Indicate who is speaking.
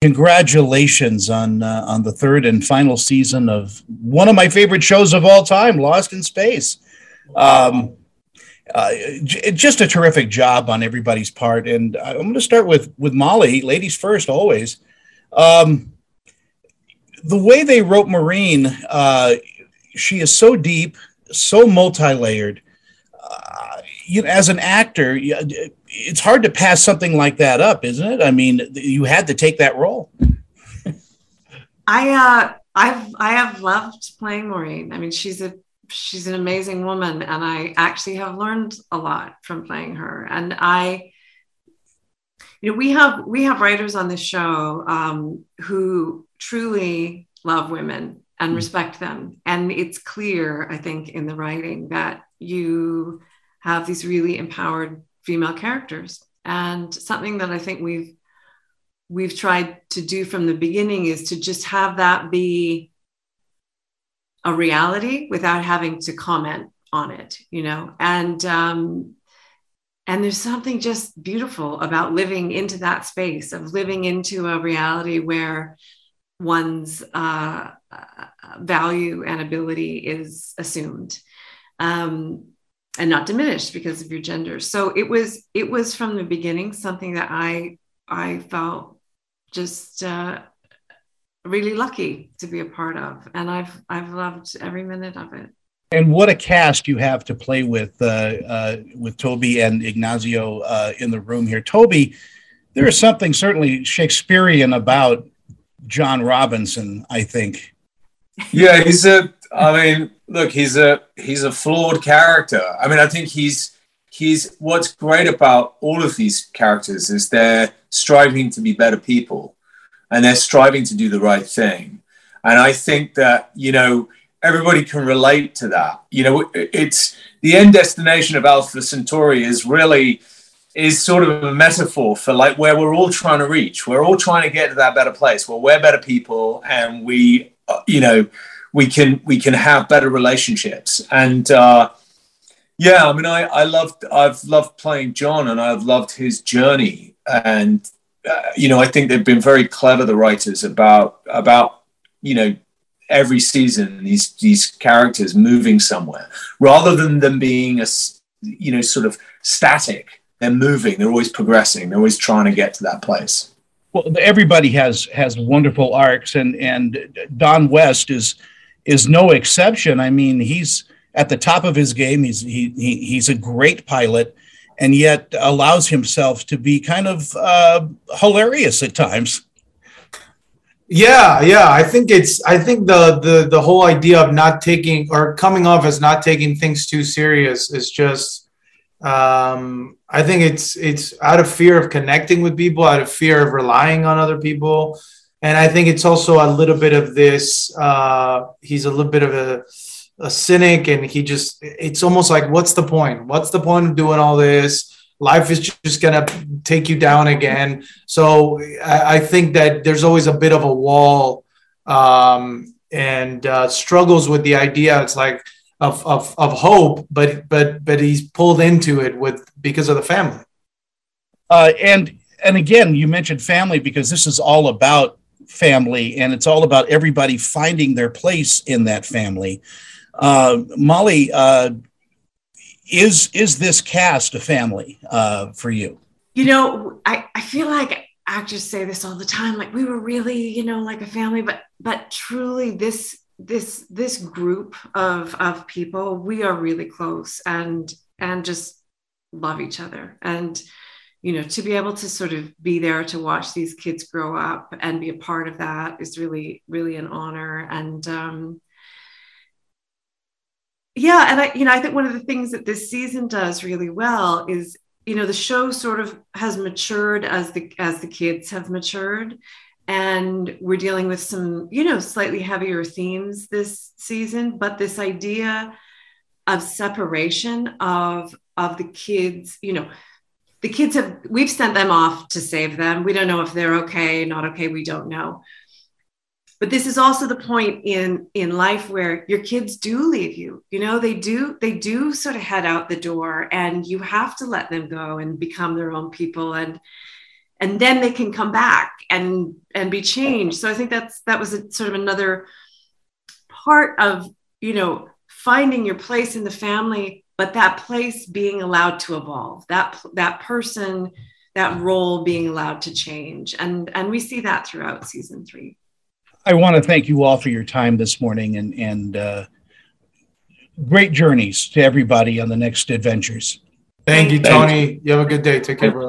Speaker 1: congratulations on uh, on the third and final season of one of my favorite shows of all time, Lost in Space. Um, uh, j- just a terrific job on everybody's part, and I'm going to start with with Molly. Ladies first, always. Um, the way they wrote Maureen, uh, she is so deep, so multi-layered. Uh, you know, as an actor, it's hard to pass something like that up, isn't it? I mean, you had to take that role.
Speaker 2: I uh, I've I have loved playing Maureen. I mean, she's a she's an amazing woman, and I actually have learned a lot from playing her. And I, you know, we have we have writers on this show um, who truly love women and mm. respect them, and it's clear, I think, in the writing that you have these really empowered female characters. And something that I think we've we've tried to do from the beginning is to just have that be a reality without having to comment on it, you know. And um, and there's something just beautiful about living into that space of living into a reality where one's uh, value and ability is assumed. Um, and not diminished because of your gender. So it was it was from the beginning something that I I felt just uh, really lucky to be a part of, and I've I've loved every minute of it.
Speaker 1: And what a cast you have to play with uh, uh, with Toby and Ignacio uh, in the room here. Toby, there is something certainly Shakespearean about John Robinson. I think.
Speaker 3: Yeah, he's a. I mean, look, he's a he's a flawed character. I mean, I think he's he's what's great about all of these characters is they're striving to be better people and they're striving to do the right thing. And I think that, you know, everybody can relate to that. You know, it's the end destination of Alpha Centauri is really is sort of a metaphor for like where we're all trying to reach. We're all trying to get to that better place where we're better people and we, uh, you know, we can we can have better relationships. And uh, yeah, I mean, I I loved I've loved playing John, and I've loved his journey. And uh, you know, I think they've been very clever, the writers, about about you know every season these these characters moving somewhere rather than them being a you know sort of static they're moving they're always progressing they're always trying to get to that place
Speaker 1: well everybody has has wonderful arcs and and don west is is no exception. I mean, he's at the top of his game. He's he, he he's a great pilot, and yet allows himself to be kind of uh, hilarious at times.
Speaker 4: Yeah, yeah. I think it's. I think the the the whole idea of not taking or coming off as not taking things too serious is just. Um, I think it's it's out of fear of connecting with people, out of fear of relying on other people and I think it's also a little bit of this. Uh, he's a little bit of a, a cynic, and he just it's almost like, what's the point? What's the point of doing all this? Life is just gonna take you down again. So I, I think that there's always a bit of a wall, um, and uh, struggles with the idea. It's like of, of of hope, but but but he's pulled into it with because of the family.
Speaker 1: Uh, and and again, you mentioned family because this is all about family, and it's all about everybody finding their place in that family. Uh, Molly, uh, is is this cast a family uh, for you?
Speaker 2: You know, I, I feel like actors say this all the time, like we were really, you know, like a family, but but truly this this this group of of people, we are really close and and just love each other and you know to be able to sort of be there to watch these kids grow up and be a part of that is really really an honor. And um yeah and i you know i think one of the things that this season does really well is you know the show sort of has matured as the as the kids have matured. And we're dealing with some you know slightly heavier themes this season but this idea of separation of of the kids you know the kids have we've sent them off to save them. We don't know if they're okay not okay we don't know. But this is also the point in in life where your kids do leave you you know they do they do sort of head out the door and you have to let them go and become their own people and and then they can come back and and be changed. So i think that's that was a, sort of another part of you know finding your place in the family but that place being allowed to evolve that that person that role being allowed to change. And and we see that throughout season three.
Speaker 1: I want to thank you all for your time this morning and and uh, great journeys to everybody on the next adventures.
Speaker 4: Thank you tony. You have a good day. Take care brother